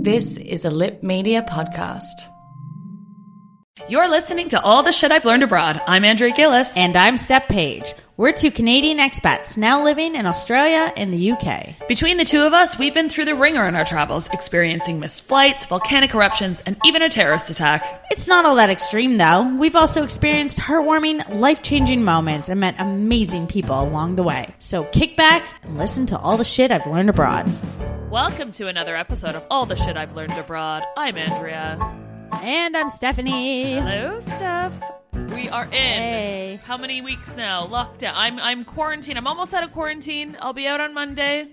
This is a Lip Media podcast. You're listening to All the Shit I've Learned Abroad. I'm Andrea Gillis. And I'm Steph Page. We're two Canadian expats now living in Australia and the UK. Between the two of us, we've been through the ringer in our travels, experiencing missed flights, volcanic eruptions, and even a terrorist attack. It's not all that extreme though. We've also experienced heartwarming, life changing moments and met amazing people along the way. So kick back and listen to all the shit I've learned abroad. Welcome to another episode of All the Shit I've Learned Abroad. I'm Andrea. And I'm Stephanie. Hello, Steph. We are in Hey. how many weeks now? Lockdown. I'm I'm quarantined. I'm almost out of quarantine. I'll be out on Monday.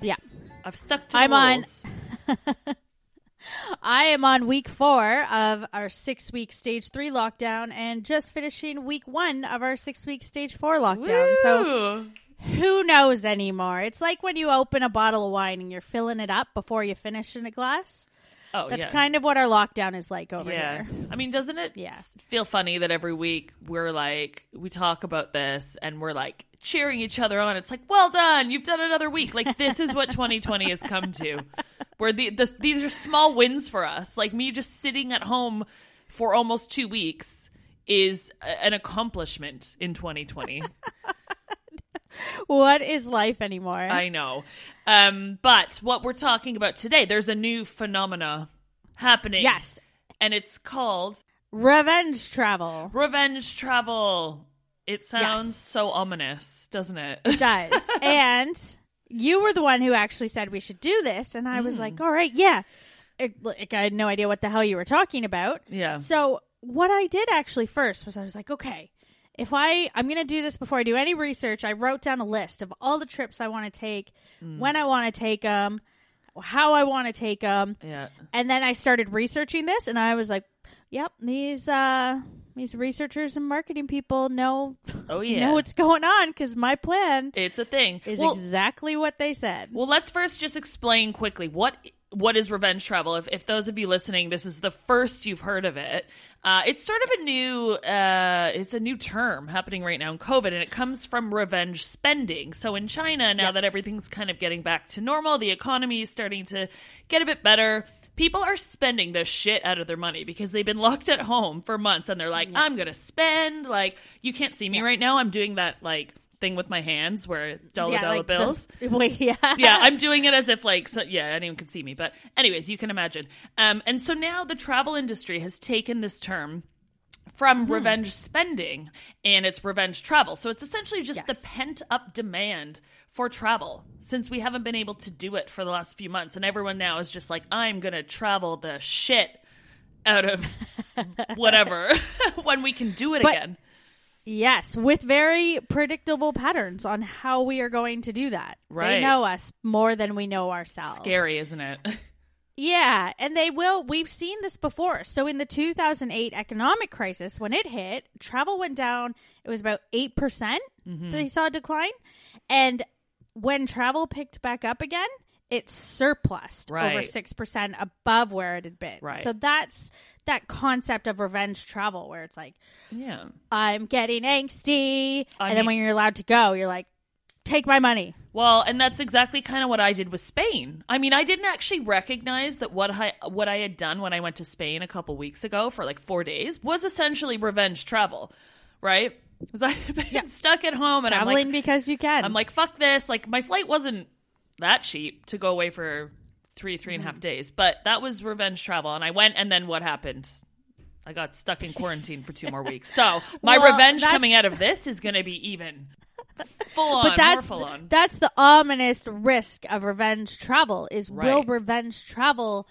Yeah. I've stuck to I'm on- I am on week four of our six week stage three lockdown and just finishing week one of our six week stage four lockdown. So who knows anymore? It's like when you open a bottle of wine and you're filling it up before you finish in a glass. Oh, That's yeah. kind of what our lockdown is like over Yeah. here. I mean, doesn't it Yeah. feel funny that every week we're like, we talk about this and we're like cheering each other on? It's like, well done. You've done another week. Like, this is what 2020 has come to. Where the, the, these are small wins for us. Like, me just sitting at home for almost two weeks is an accomplishment in 2020. What is life anymore? I know. Um, but what we're talking about today, there's a new phenomena happening. yes. And it's called Revenge travel. Revenge travel. It sounds Yes. so ominous, doesn't it? It does. and you were the one who actually said we should do this. And I was like, all right, yeah. It, like, I had no idea what the hell you were talking about. Yeah. So what I did actually first was I was like, okay, if I I'm gonna do this before I do any research, I wrote down a list of all the trips I want to take, Mm. when I want to take them, how I want to take them, yeah. and then I started researching this, and I was like, yep, these uh these researchers and marketing people know Oh yeah. know what's going on because my plan it's a thing. is well, exactly what they said. well, let's first just explain quickly what what is revenge travel. If if those of you listening, this is the first you've heard of it. Uh, it's sort of a new uh, it's a new term happening right now in COVID, and it comes from revenge spending. So in China, now that everything's kind of getting back to normal, the economy is starting to get a bit better. People are spending the shit out of their money because they've been locked at home for months, and they're like, "I'm gonna spend." Like you can't see me right now. I'm doing that like thing with my hands where dollar yeah, dollar like the- bills wait, yeah, yeah, I'm doing it as if like so, yeah, anyone can see me. But anyways, you can imagine. Um, and so now the travel industry has taken this term from Hmm. revenge spending and it's revenge travel. So it's essentially just Yes. the pent up demand for travel since we haven't been able to do it for the last few months and everyone now is just like I'm going to travel the shit out of whatever when we can do it But- again. Yes, with very predictable patterns on how we are going to do that. Right. They know us more than we know ourselves. Scary, isn't it? Yeah, and they will. We've seen this before. So in the 2008 economic crisis, when it hit, travel went down. It was about 8%. percent Mm-hmm. They saw a decline. And when travel picked back up again, it surplused over 6% above where it had been. Right. So that's that concept of revenge travel where it's like, yeah. I'm getting angsty. I and then when you're allowed to go, you're like, take my money. Well, and that's exactly kind of what I did with Spain. I mean, I didn't actually recognize that what I what I had done when I went to Spain a couple weeks ago for like 4 days was essentially revenge travel, right? Cuz I've been stuck at home and Traveling I'm like because you can. I'm like fuck this. Like my flight wasn't that cheap to go away for three three and a Mm-hmm. half days, but that was revenge travel and I went and then what happened? I got stuck in quarantine for two more weeks. So my Well, revenge that's- coming out of this is going to be even full on, but that's on. that's the ominous risk of revenge travel is will revenge travel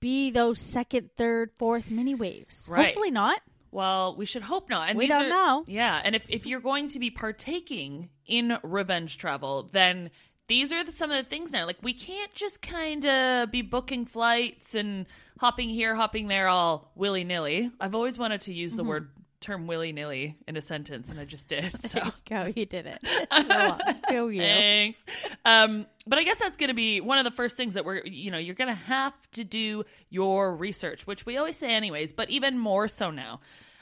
be those second, third, fourth mini waves? Right. Hopefully not. Well, we should hope not. And We don't are- know. Yeah, and if if you're going to be partaking in revenge travel, then these are the, some of the things now. Like we can't just kind of be booking flights and hopping here, hopping there, all willy nilly. I've always wanted to use the Mm-hmm. word term willy nilly in a sentence, and I just did. So. Go, you did it. Go. Go you. Thanks. Um, but I guess that's going to be one of the first things that we're, you know, you're going to have to do your research, which we always say anyways, but even more so now.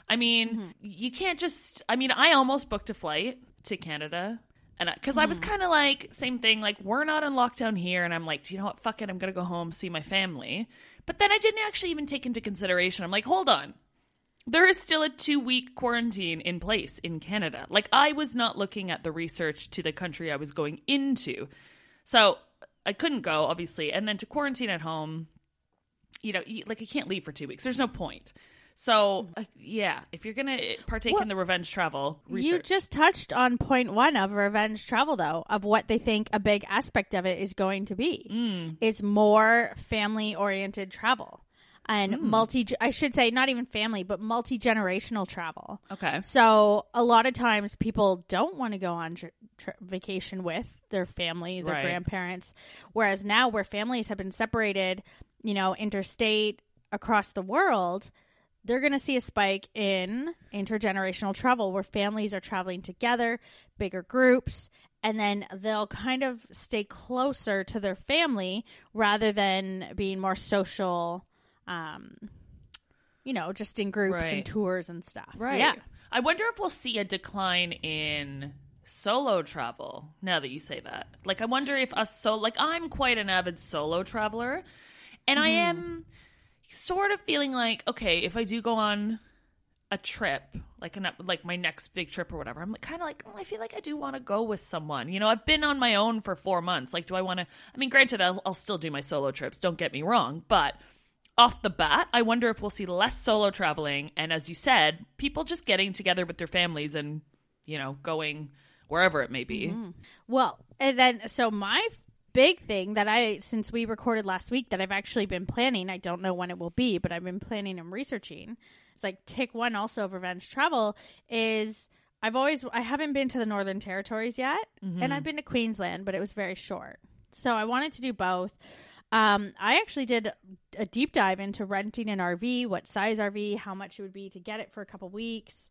I mean, you can't just, I mean, I almost booked a flight to Canada. And because I, was mm. kind of like, same thing, like, we're not in lockdown here. And I'm like, do you know what? Fuck it. I'm going to go home, see my family. But then I didn't actually even take into consideration. I'm like, hold on there is still a two week quarantine in place in Canada. Like, I was not looking at the research to the country I was going into. So I couldn't go, obviously. And then to quarantine at home, you know, like, I can't leave for two weeks. There's no point. So, uh, yeah, if you're going to partake in the revenge travel, research. You just touched on point one of revenge travel, though, of what they think a big aspect of it is going to be. Mm. Is more family oriented travel and Mm. multi, I should say, not even family, but multi generational travel. Okay. So a lot of times people don't want to go on tr- tr- vacation with their family, their Right. grandparents. Whereas now, where families have been separated, you know, interstate across the world, they're going to see a spike in intergenerational travel where families are traveling together, bigger groups, and then they'll kind of stay closer to their family rather than being more social. Um, you know, just in groups and tours and stuff. Right. Yeah. I wonder if we'll see a decline in solo travel now that you say that. Like I wonder if us so like I'm quite an avid solo traveler and I am sort of feeling like okay, if I do go on a trip, like an like my next big trip or whatever, I'm kind of like, oh, I feel like I do want to go with someone. You know, I've been on my own for 4 months. Like do I want to I mean, granted I'll, I'll still do my solo trips, don't get me wrong, but off the bat, I wonder if we'll see less solo traveling and as you said, people just getting together with their families and, you know, going wherever it may be. Mm-hmm. Well, and then so my big thing that I since we recorded last week that I've actually been planning, I don't know when it will be, but I've been planning and researching. It's like tick one also of revenge travel is I've always I haven't been to the Northern Territories yet, and I've been to Queensland, but it was very short. So I wanted to do both. Um, I actually did a deep dive into renting an RV, what size RV, how much it would be to get it for a couple weeks.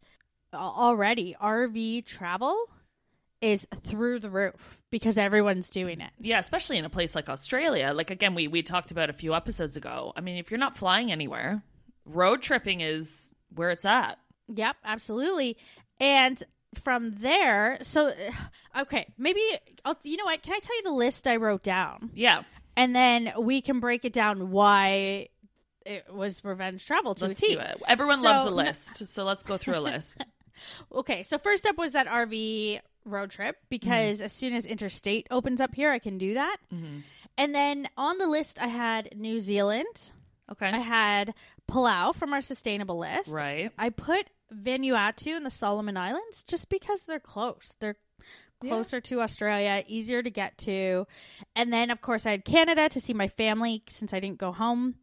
Already, RV travel is through the roof because everyone's doing it. Yeah, especially in a place like Australia. Like again, we we talked about a few episodes ago. I mean, if you're not flying anywhere, road tripping is where it's at. Yep, absolutely. And from there, so okay, maybe I'll, you know what? Can I tell you the list I wrote down, Yeah. and then we can break it down why it was revenge travel to Let's a T. do it. Everyone So- loves a list, so let's go through a list. Okay, so first up was that RV road trip because as soon as interstate opens up here, I can do that. And then on the list, I had New Zealand. Okay. I had Palau from our sustainable list. right. I put Vanuatu and the Solomon Islands just because they're close. They're closer to Australia, easier to get to. And then, of course, I had Canada to see my family since I didn't go home.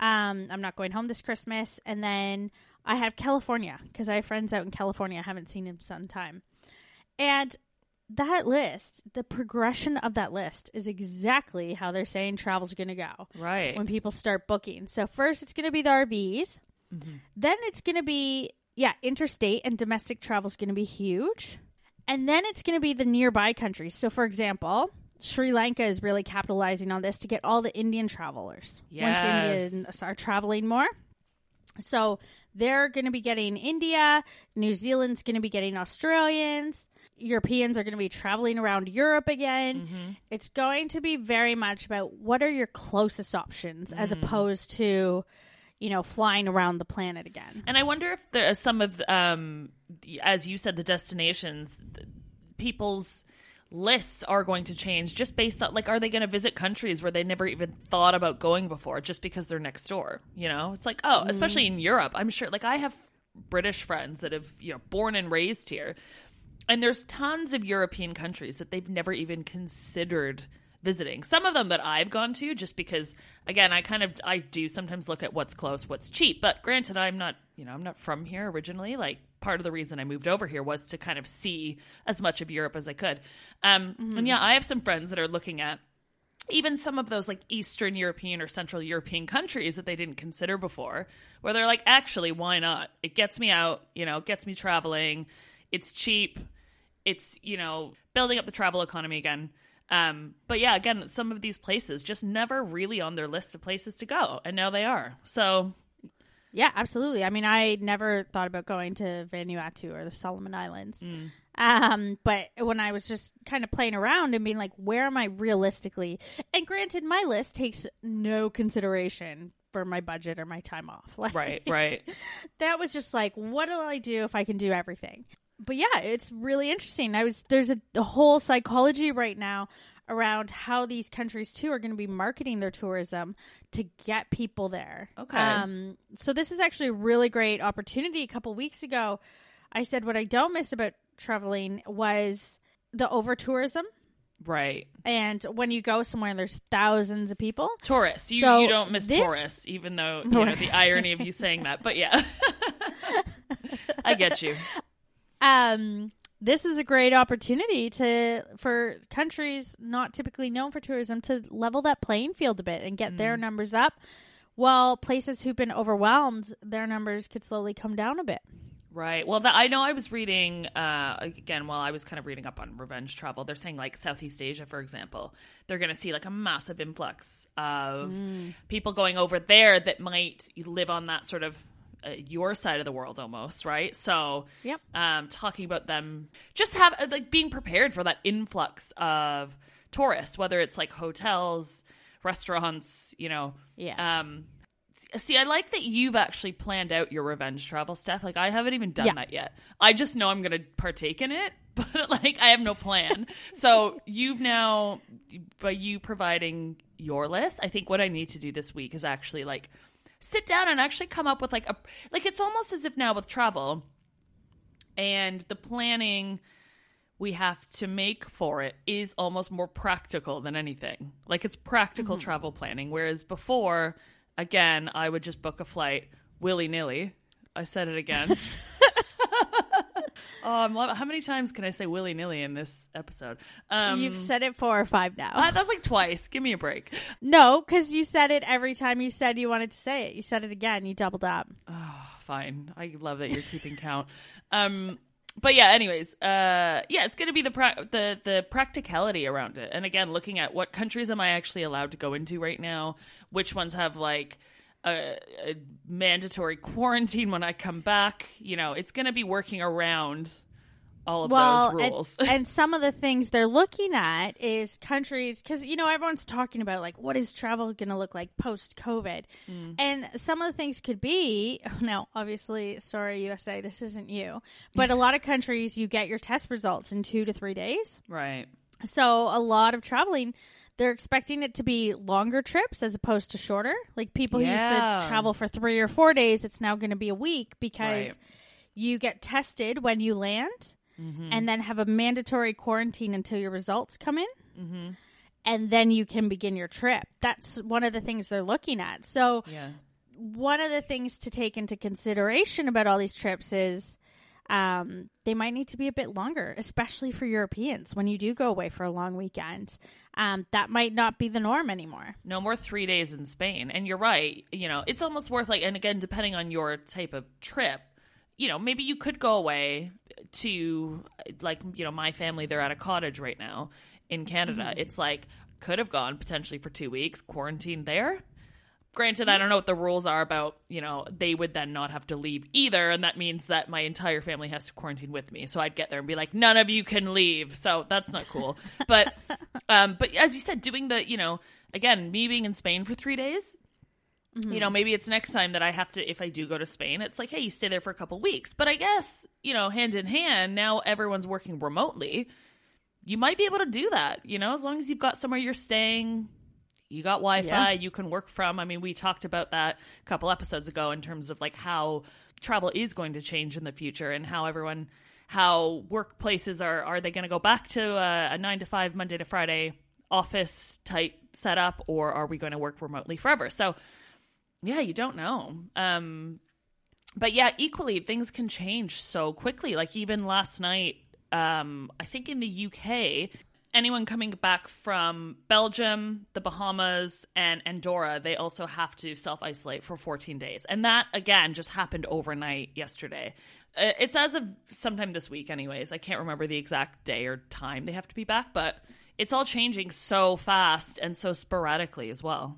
Um, I'm not going home this Christmas. And then I have California because I have friends out in California I haven't seen in some time. And that list, the progression of that list is exactly how they're saying travel's going to go Right. when people start booking. So first it's going to be the RVs. Mm-hmm. Then it's going to be yeah, interstate and domestic travel is going to be huge. And then it's going to be the nearby countries. So for example, Sri Lanka is really capitalizing on this to get all the Indian travelers. Yes. Once Indians are traveling more. So they're going to be getting India, New Zealand's going to be getting Australians. Europeans are going to be traveling around Europe again. Mm-hmm. It's going to be very much about what are your closest options as Mm. opposed to, you know, flying around the planet again. And I wonder if the, some of, um, as you said, the destinations, people's lists are going to change just based on, like, are they going to visit countries where they never even thought about going before just because they're next door? You know, it's like, oh, especially in Europe, I'm sure, like, I have British friends that have, you know, born and raised here. And there's tons of European countries that they've never even considered visiting. Some of them that I've gone to just because again, I kind of I do sometimes look at what's close, what's cheap. But granted, I'm not, you know, I'm not from here originally. Like part of the reason I moved over here was to kind of see as much of Europe as I could. Um and yeah, I have some friends that are looking at even some of those like Eastern European or Central European countries that they didn't consider before, where they're like, actually, why not? It gets me out, you know, it gets me traveling. It's cheap. It's, you know, building up the travel economy again. Um, but yeah, again, some of these places just never really on their list of places to go, and now they are. So Yeah, absolutely. I mean, I never thought about going to Vanuatu or the Solomon Islands. Mm. Um, but when I was just kind of playing around and being like, where am I realistically? And granted, my list takes no consideration for my budget or my time off. Like, right, right. that was just like, what will I do if I can do everything? But yeah, it's really interesting. I was there's a, a whole psychology right now around how these countries too are going to be marketing their tourism to get people there. Okay. Um, so this is actually a really great opportunity. A couple weeks ago, I said what I don't miss about traveling was the over tourism. Right. And when you go somewhere and there's thousands of people, Tourists. You, So you don't miss this- tourists, even though, you know, the irony of you saying that. But yeah. I get you. Um this is a great opportunity to for countries not typically known for tourism to level that playing field a bit and get their numbers up while places who've been overwhelmed their numbers could slowly come down a bit Right. Well, that, I know I was reading uh, again while I was kind of reading up on revenge travel. They're saying like Southeast Asia, for example, they're going to see like a massive influx of people going over there that might live on that sort of uh, your side of the world almost, right? So, Yep. um, talking about them, just have uh, like being prepared for that influx of tourists, whether it's like hotels, restaurants, you know, Yeah. Um, see, I like that you've actually planned out your revenge travel stuff. Like I haven't even done Yeah. that yet. I just know I'm going to partake in it, but like I have no plan. so you've now, by you providing your list, I think what I need to do this week is actually like sit down and actually come up with like a like it's almost as if now with travel and the planning we have to make for it is almost more practical than anything. Like it's practical mm-hmm. travel planning. Whereas before, again, I would just book a flight willy nilly. I said it again. oh, I'm how many times can I say willy nilly in this episode? Um, you've said it four or five now uh, that's like twice. Give me a break. no because you said it every time you said you wanted to say it you said it again you doubled up fine. I love that you're keeping count. Um, but yeah, anyways, uh, yeah, it's going to be the pra- the the practicality around it, and again, looking at what countries am I actually allowed to go into right now, which ones have like a, a mandatory quarantine when I come back. You know, it's going to be working around all of well, those and- rules. And, some of the things they're looking at is countries because you know everyone's talking about like what is travel going to look like post COVID, Mm. and some of the things could be now obviously sorry USA this isn't you, but a lot of countries you get your test results in two to three days, right. so a lot of traveling. They're expecting it to be longer trips as opposed to shorter. Like people who Yeah. used to travel for three or four days, it's now going to be a week because Right. you get tested when you land Mm-hmm. and then have a mandatory quarantine until your results come in. Mm-hmm. And then you can begin your trip. That's one of the things they're looking at. So, Yeah. one of the things to take into consideration about all these trips is um, they might need to be a bit longer, especially for Europeans when you do go away for a long weekend. Um, that might not be the norm anymore. No more three days in Spain. And you're right. You know, it's almost worth like, and again, depending on your type of trip, you know, maybe you could go away to like, you know, my family, they're at a cottage right now in Canada. It's like, could have gone potentially for two weeks, quarantined there. Granted, I don't know what the rules are about, you know, they would then not have to leave either. And that means that my entire family has to quarantine with me. So I'd get there and be like, none of you can leave. So that's not cool. But, um, but as you said, doing the, you know, again, me being in Spain for three days, you know, maybe it's next time that I have to, if I do go to Spain, it's like, hey, you stay there for a couple weeks. But I guess, you know, hand in hand, now everyone's working remotely. You might be able to do that, you know, as long as you've got somewhere you're staying, you got Wi Fi, Yeah. you can work from. I mean, we talked about that a couple episodes ago in terms of like how travel is going to change in the future and how everyone, how workplaces are, are they going to go back to a, a nine to five, Monday to Friday office type setup, or are we going to work remotely forever? So, yeah, you don't know. Um, but yeah, equally, things can change so quickly. Like even last night, um, I think in the UK, anyone coming back from Belgium, the Bahamas, and Andorra, they also have to self isolate for 14 days. And that, again, just happened overnight yesterday. Uh, It's as of sometime this week, anyways. I can't remember the exact day or time they have to be back, but it's all changing so fast and so sporadically as well.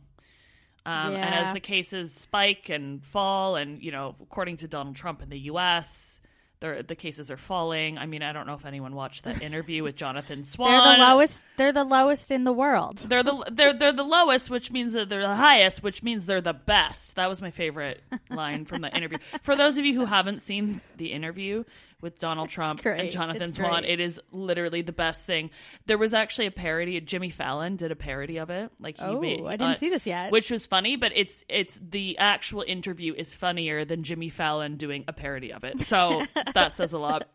Um, And as the cases spike and fall, and you know, according to Donald Trump in the U.S., the cases are falling. I mean, I don't know if anyone watched that interview with Jonathan Swan. They're the lowest. They're the lowest in the world. They're the they're they're the lowest, which means that they're the highest, which means they're the best. That was my favorite line from the interview. For those of you who haven't seen the interview with Donald Trump and Jonathan Swan, it is literally the best thing. There was actually a parody. Jimmy Fallon did a parody of it. Like he Oh, made, I didn't see this yet. which was funny. But it's it's the actual interview is funnier than Jimmy Fallon doing a parody of it. So that says a lot.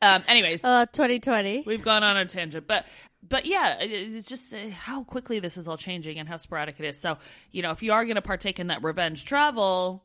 Um, anyways, Uh, 2020. We've gone on a tangent, but but yeah, it's just uh, how quickly this is all changing and how sporadic it is. So you know, if you are going to partake in that revenge travel,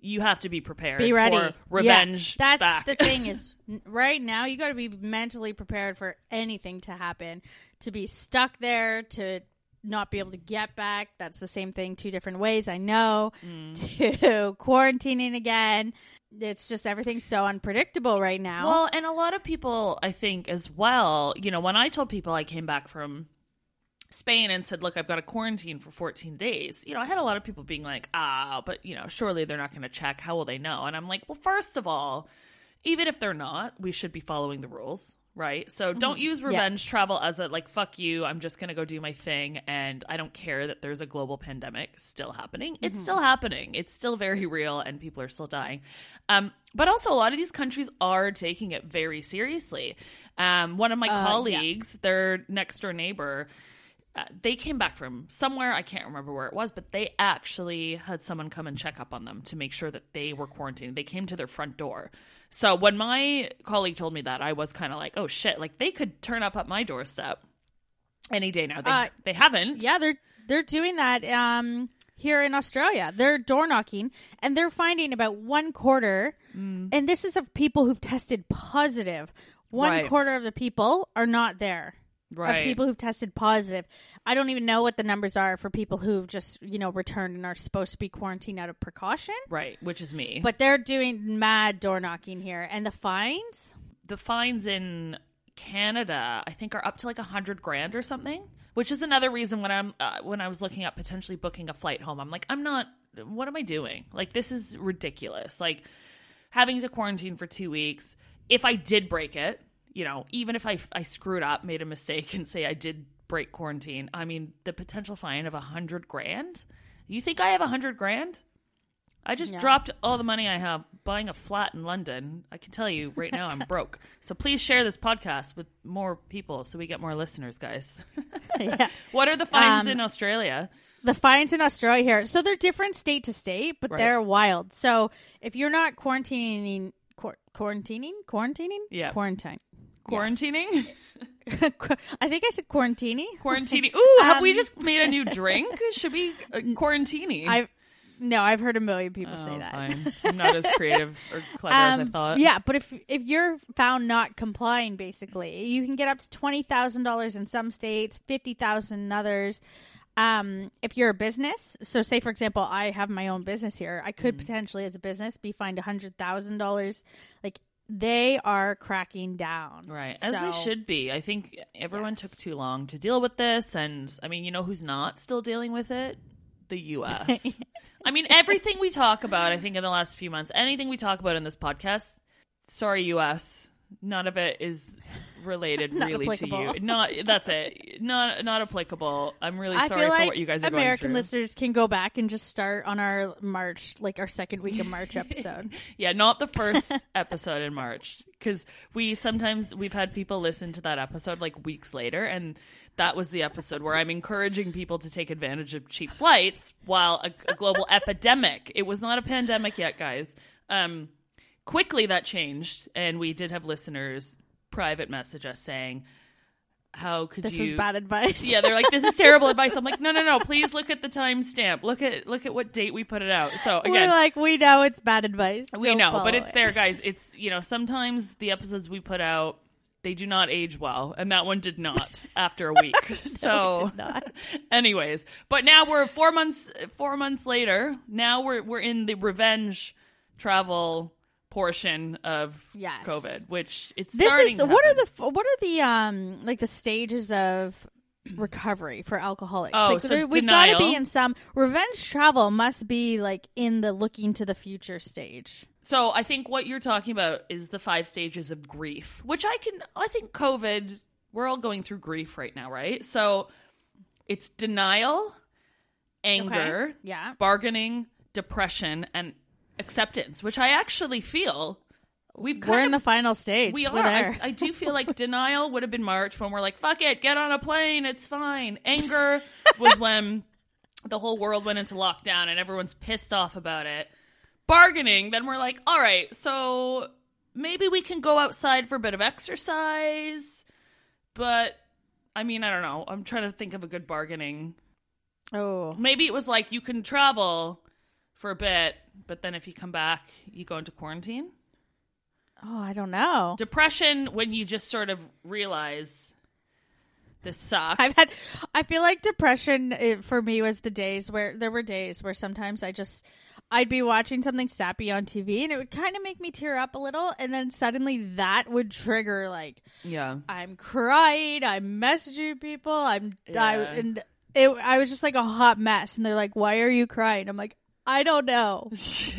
You have to be prepared Be ready. for revenge. Yeah, that's back. the thing is right now you got to be mentally prepared for anything to happen. To be stuck there, to not be able to get back. That's the same thing two different ways. I know. Mm. To quarantining again. It's just everything's so unpredictable right now. Well, and a lot of people, I think, as well, you know, when I told people I came back from Spain and said, look, I've got to quarantine for 14 days, you know, I had a lot of people being like, ah, but, you know, surely they're not going to check. How will they know? And I'm like, well, first of all, even if they're not, we should be following the rules, right? So don't use revenge travel as a like, fuck you, I'm just going to go do my thing. And I don't care that there's a global pandemic still happening. It's still happening. It's still very real and people are still dying. Um, but also, a lot of these countries are taking it very seriously. Um, one of my colleagues, their next door neighbor, uh, they came back from somewhere i can't remember where it was but they actually had someone come and check up on them to make sure that they were quarantined they came to their front door so when my colleague told me that i was kind of like oh shit like they could turn up at my doorstep any day now they, Uh, they haven't yeah, they're they're doing that um here in Australia. They're door knocking and they're finding about one quarter Mm. and this is of people who've tested positive. One Right. quarter of the people are not there. Right. of people who've tested positive. I don't even know what the numbers are for people who've just you know returned and are supposed to be quarantined out of precaution. Right, which is me. But they're doing mad door knocking here, and the fines. the fines in Canada, I think, are up to like a hundred grand or something. Which is another reason when I'm uh, when I was looking at potentially booking a flight home, I'm like, I'm not. What am I doing? Like, this is ridiculous. Like having to quarantine for two weeks. If I did break it, you know, even if I I screwed up, made a mistake, and say I did break quarantine, I mean, the potential fine of a hundred grand. You think I have a hundred grand? I just Yeah. dropped all the money I have buying a flat in London. I can tell you right now I'm broke. So please share this podcast with more people so we get more listeners, guys. yeah. what are the fines Um, in Australia? The fines in Australia here, so they're different state to state, but Right. they're wild. So if you're not quarantining, quar- quarantining, quarantining, Yeah. quarantine. Quarantining? I think I said quarantining. Quarantining. Ooh, have we Um, just made a new drink? Should be uh, quarantining. I've no, I've heard a million people oh, say that. fine. I'm not as creative or clever as I Um, thought. Yeah, but if if you're found not complying, basically, you can get up to twenty thousand dollars in some states, fifty thousand in others. Um, if you're a business, so say for example, I have my own business here, I Mm. could potentially, as a business, be fined a hundred thousand dollars. Like they are cracking down, Right, as they should be. I think everyone took too long to deal with this, and I mean, you know who's not still dealing with it? The U.S. I mean, everything we talk about, I think, in the last few months, anything we talk about in this podcast, sorry, U.S., none of it is related really to you. Not that's it. Not not applicable. I'm really I sorry feel for what you guys are American listeners can go back and just start on our March, like our second week of March episode. Yeah, not the first episode in March because we sometimes we've had people listen to that episode like weeks later, and that was the episode where I'm encouraging people to take advantage of cheap flights while a, a global epidemic. It was not a pandemic yet, guys. Um, quickly that changed, and we did have listeners private message us saying, "How could This you?" was bad advice. Yeah, they're like, "This is terrible advice." I'm like, "No, no, no! Please look at the timestamp. Look at look at what date we put it out." So again, We're like, we know it's bad advice. we Don't know, but it's it. there, guys. It's you know sometimes the episodes we put out they do not age well, and that one did not after a week. so, anyways, but now we're four months four months later. Now we're we're in the revenge travel portion of Yes. COVID, which it's This is what are the what are the um like the stages of recovery for alcoholics? Oh, like, so there- we've got to be in some revenge travel must be like in the looking to the future stage. So I think what you're talking about is the five stages of grief, which I can I think COVID we're all going through grief right now, right? So it's denial, anger, Okay. Yeah. bargaining, depression and acceptance, which I actually feel we've We're of in the final stage. we We're are. I do feel like denial would have been March when we're like, fuck it, get on a plane, it's fine. Anger was when the whole world went into lockdown and everyone's pissed off about it. Bargaining, then we're like, all right, so maybe we can go outside for a bit of exercise. But I mean, I don't know. I'm trying to think of a good bargaining. oh, Maybe it was like you can travel for a bit, but then if you come back, you go into quarantine oh, I don't know. depression when you just sort of realize this sucks. I've had. I feel like depression it, for me was the days where there were days where sometimes I just I'd be watching something sappy on TV and it would kind of make me tear up a little, and then suddenly that would trigger like yeah. I'm crying, I'm messaging people, I'm I, and it, I was just like a hot mess, and they're like, "Why are you crying?" I'm like, "I don't know."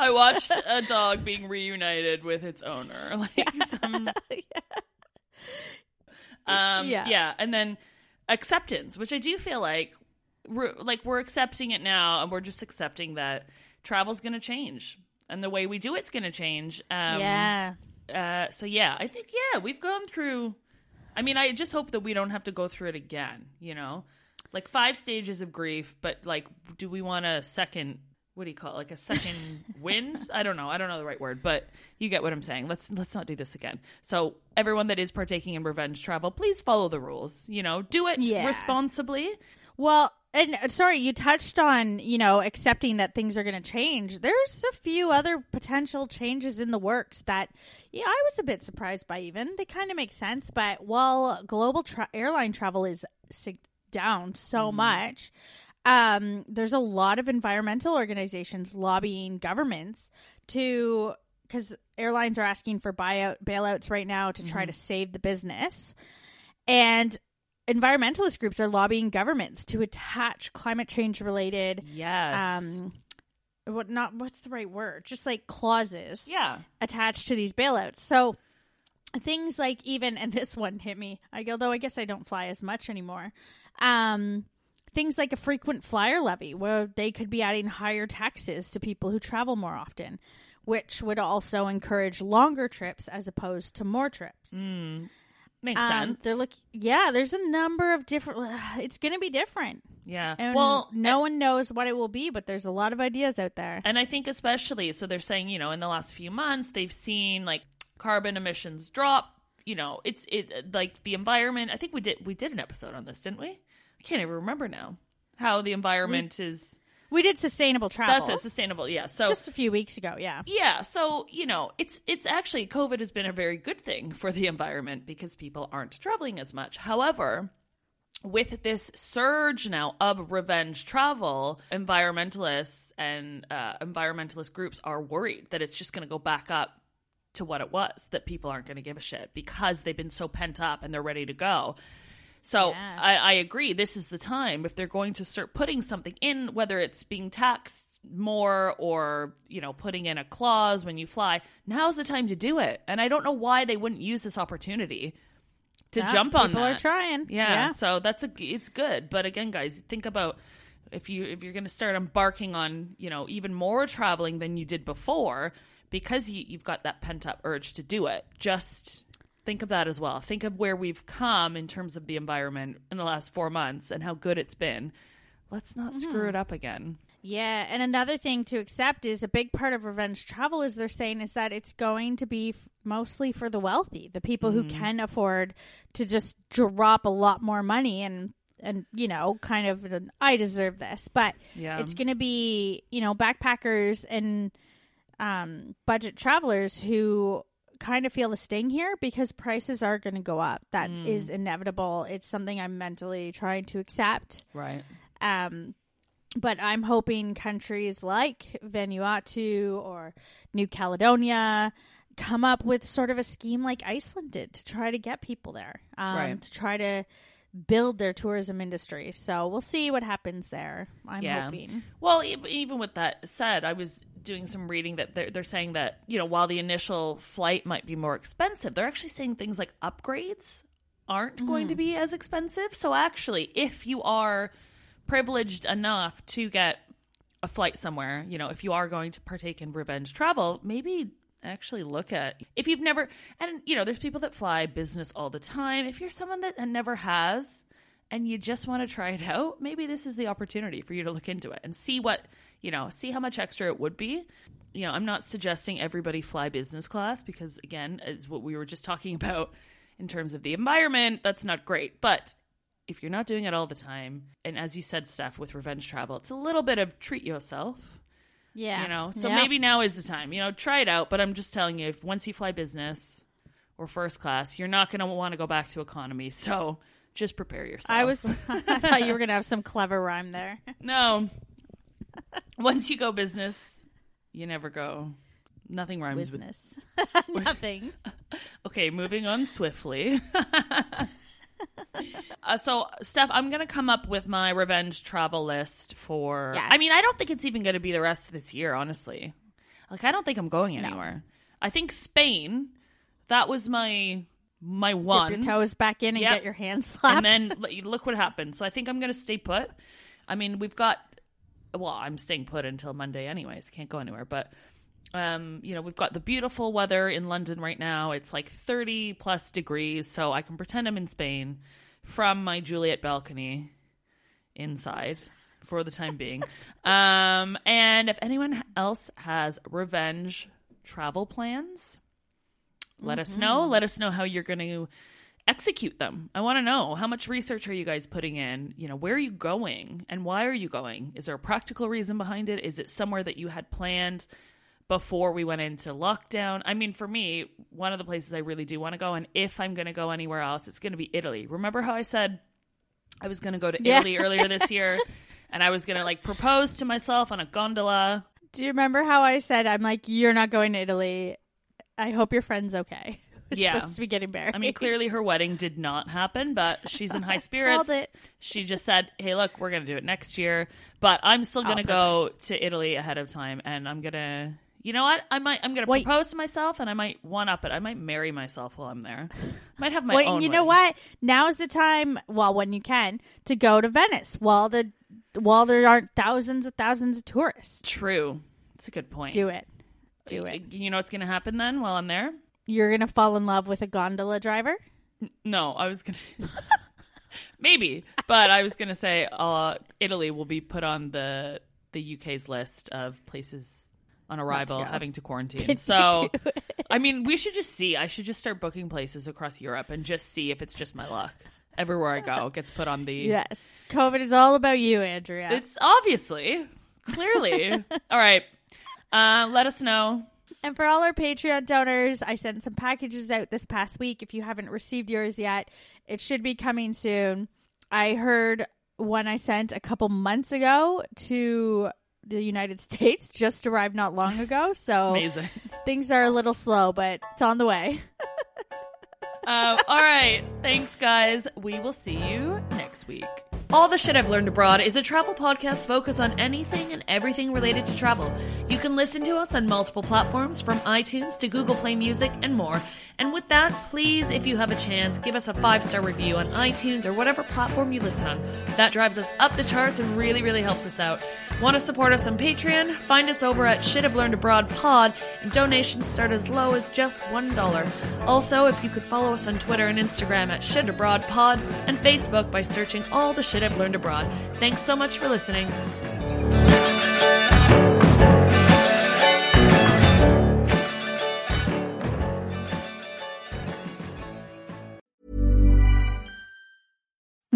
I watched a dog being reunited with its owner. Like some Um Yeah. yeah. and then acceptance, which I do feel like we're, like we're accepting it now and we're just accepting that travel's going to change and the way we do it's going to change. Um yeah, uh, so yeah, I think yeah, we've gone through. I mean, I just hope that we don't have to go through it again. You know, like five stages of grief, but like, do we want a second? What do you call it? Like a second wind? I don't know. I don't know the right word, but you get what I'm saying. Let's let's not do this again. So everyone that is partaking in revenge travel, please follow the rules. You know, do it Yeah. responsibly. Well, and uh, sorry, you touched on, you know, accepting that things are going to change. There's a few other potential changes in the works that, yeah, I was a bit surprised by even. They kind of make sense, but while global tra- airline travel is sig- down so much, um, there's a lot of environmental organizations lobbying governments to, because airlines are asking for buyout bailouts right now to try to save the business. And environmentalist groups are lobbying governments to attach climate change related Yes. um what not what's the right word just like clauses yeah. attached to these bailouts so things like even and this one hit me I, although i guess i don't fly as much anymore um things like a frequent flyer levy where they could be adding higher taxes to people who travel more often which would also encourage longer trips as opposed to more trips Makes um, sense. They're look, yeah. There's a number of different. It's going to be different, yeah. and well, no one knows what it will be. But there's a lot of ideas out there. And I think especially so they're saying, you know, in the last few months they've seen like carbon emissions drop, you know, it's it like the environment. I think we did we did an episode on this, didn't we? I can't even remember now. How the environment is We did sustainable travel. that's it, sustainable. Yeah. So just a few weeks ago. Yeah, yeah, so you know, it's it's actually COVID has been a very good thing for the environment because people aren't traveling as much. However, with this surge now of revenge travel, environmentalists and uh, environmentalist groups are worried that it's just going to go back up to what it was. That people aren't going to give a shit because they've been so pent up and they're ready to go. So Yeah. I, I agree. This is the time if they're going to start putting something in, whether it's being taxed more or you know putting in a clause when you fly. Now's the time to do it. And I don't know why they wouldn't use this opportunity to Yeah, jump on people that. are trying. Yeah, Yeah. So that's a it's good. But again, guys, think about if you if you're going to start embarking on you know even more traveling than you did before because you, you've got that pent up urge to do it. Just think of that as well. Think of where we've come in terms of the environment in the last four months and how good it's been. Let's not Mm-hmm. screw it up again. yeah. And another thing to accept is a big part of revenge travel as they're saying is that it's going to be mostly for the wealthy, the people who Mm-hmm. can afford to just drop a lot more money and. And you know, kind of, I deserve this, but Yeah. it's going to be you know backpackers and um, budget travelers who kind of feel the sting here because prices are going to go up. That is Mm. inevitable. It's something I'm mentally trying to accept. Right. Um, but I'm hoping countries like Vanuatu or New Caledonia come up with sort of a scheme like Iceland did to try to get people there, um, Right. to try to build their tourism industry. So we'll see what happens there. I'm yeah. hoping. Well, e- even with that said, I was doing some reading that they're, they're saying that, you know, while the initial flight might be more expensive, they're actually saying things like upgrades aren't going mm-hmm. to be as expensive. So actually, if you are privileged enough to get a flight somewhere, you know, if you are going to partake in revenge travel, maybe actually look at if you've never and you know, there's people that fly business all the time. If you're someone that never has and you just want to try it out, maybe this is the opportunity for you to look into it and see what, you know, see how much extra it would be. You know, I'm not suggesting everybody fly business class because again, as what we were just talking about in terms of the environment, that's not great. But if you're not doing it all the time, and as you said, Steph, with revenge travel, it's a little bit of treat yourself. Yeah. You know, so Yeah. maybe now is the time. You know, try it out. But I'm just telling you, if once you fly business or first class, you're not going to want to go back to economy. So just prepare yourself. I was I thought you were gonna have some clever rhyme there. no. once you go business, you never go. Nothing rhymes with. Business. Nothing. Okay, moving on swiftly. uh, so, Steph, I'm going to come up with my revenge travel list for. Yes. I mean, I don't think it's even going to be the rest of this year, honestly. Like, I don't think I'm going anywhere. I think Spain. That was my my one. Dip your toes back in and Yep. get your hands slapped. and then look what happened. So I think I'm going to stay put. I mean, we've got. Well, I'm staying put until Monday, anyways. Can't go anywhere. But, um, you know, we've got the beautiful weather in London right now. It's like 30 plus degrees, so I can pretend I'm in Spain from my Juliet balcony inside for the time being. um, and if anyone else has revenge travel plans, let us know. Let us know how you're going to execute them. I want to know how much research are you guys putting in? You know, where are you going and why are you going? Is there a practical reason behind it? Is it somewhere that you had planned before we went into lockdown? I mean, for me, one of the places I really do want to go, and if I'm going to go anywhere else, it's going to be Italy. Remember how I said I was going to go to Yeah. Italy earlier this year and I was going to like propose to myself on a gondola? Do you remember how I said I'm like you're not going to Italy? I hope your friend's okay. We're Yeah. supposed to be getting married. I mean, clearly her wedding did not happen, but she's in high spirits. It. She just said, "Hey, look, we're going to do it next year, but I'm still going to go to Italy ahead of time, and I'm going to." You know what? I might. I'm going to Wait. propose to myself, and I might one up it. I might marry myself while I'm there. Might have my Well, own. you know what? Now's the time, well, when you can, to go to Venice while the while there aren't thousands of thousands of tourists. True. It's a good point. Do it. Do it. You know what's going to happen then while I'm there? You're gonna fall in love with a gondola driver. No, I was gonna maybe, but I was gonna say uh, Italy will be put on the the UK's list of places on arrival go. having to quarantine. So, I mean, we should just see. I should just start booking places across Europe and just see if it's just my luck. Everywhere I go gets put on the. Yes, COVID is all about you, Andrea. It's obviously, clearly. all right. Uh, let us know. And for all our Patreon donors, I sent some packages out this past week. If you haven't received yours yet, it should be coming soon. I heard one I sent a couple months ago to the United States just arrived not long ago. So Amazing. things are a little slow, but it's on the way. Um, all right. Thanks, guys. We will see you next week. All the Shit I've Learned Abroad is a travel podcast focused on anything and everything related to travel. You can listen to us on multiple platforms from iTunes to Google Play Music and more. And with that, please, if you have a chance, give us a five star review on iTunes or whatever platform you listen on. That drives us up the charts and really, really helps us out. Want to support us on Patreon? Find us over at Shit I've Learned Abroad Pod, and donations start as low as just $1. Also, if you could follow us on Twitter and Instagram at Shit Abroad Pod and Facebook by searching all the shit I've learned abroad. Thanks so much for listening.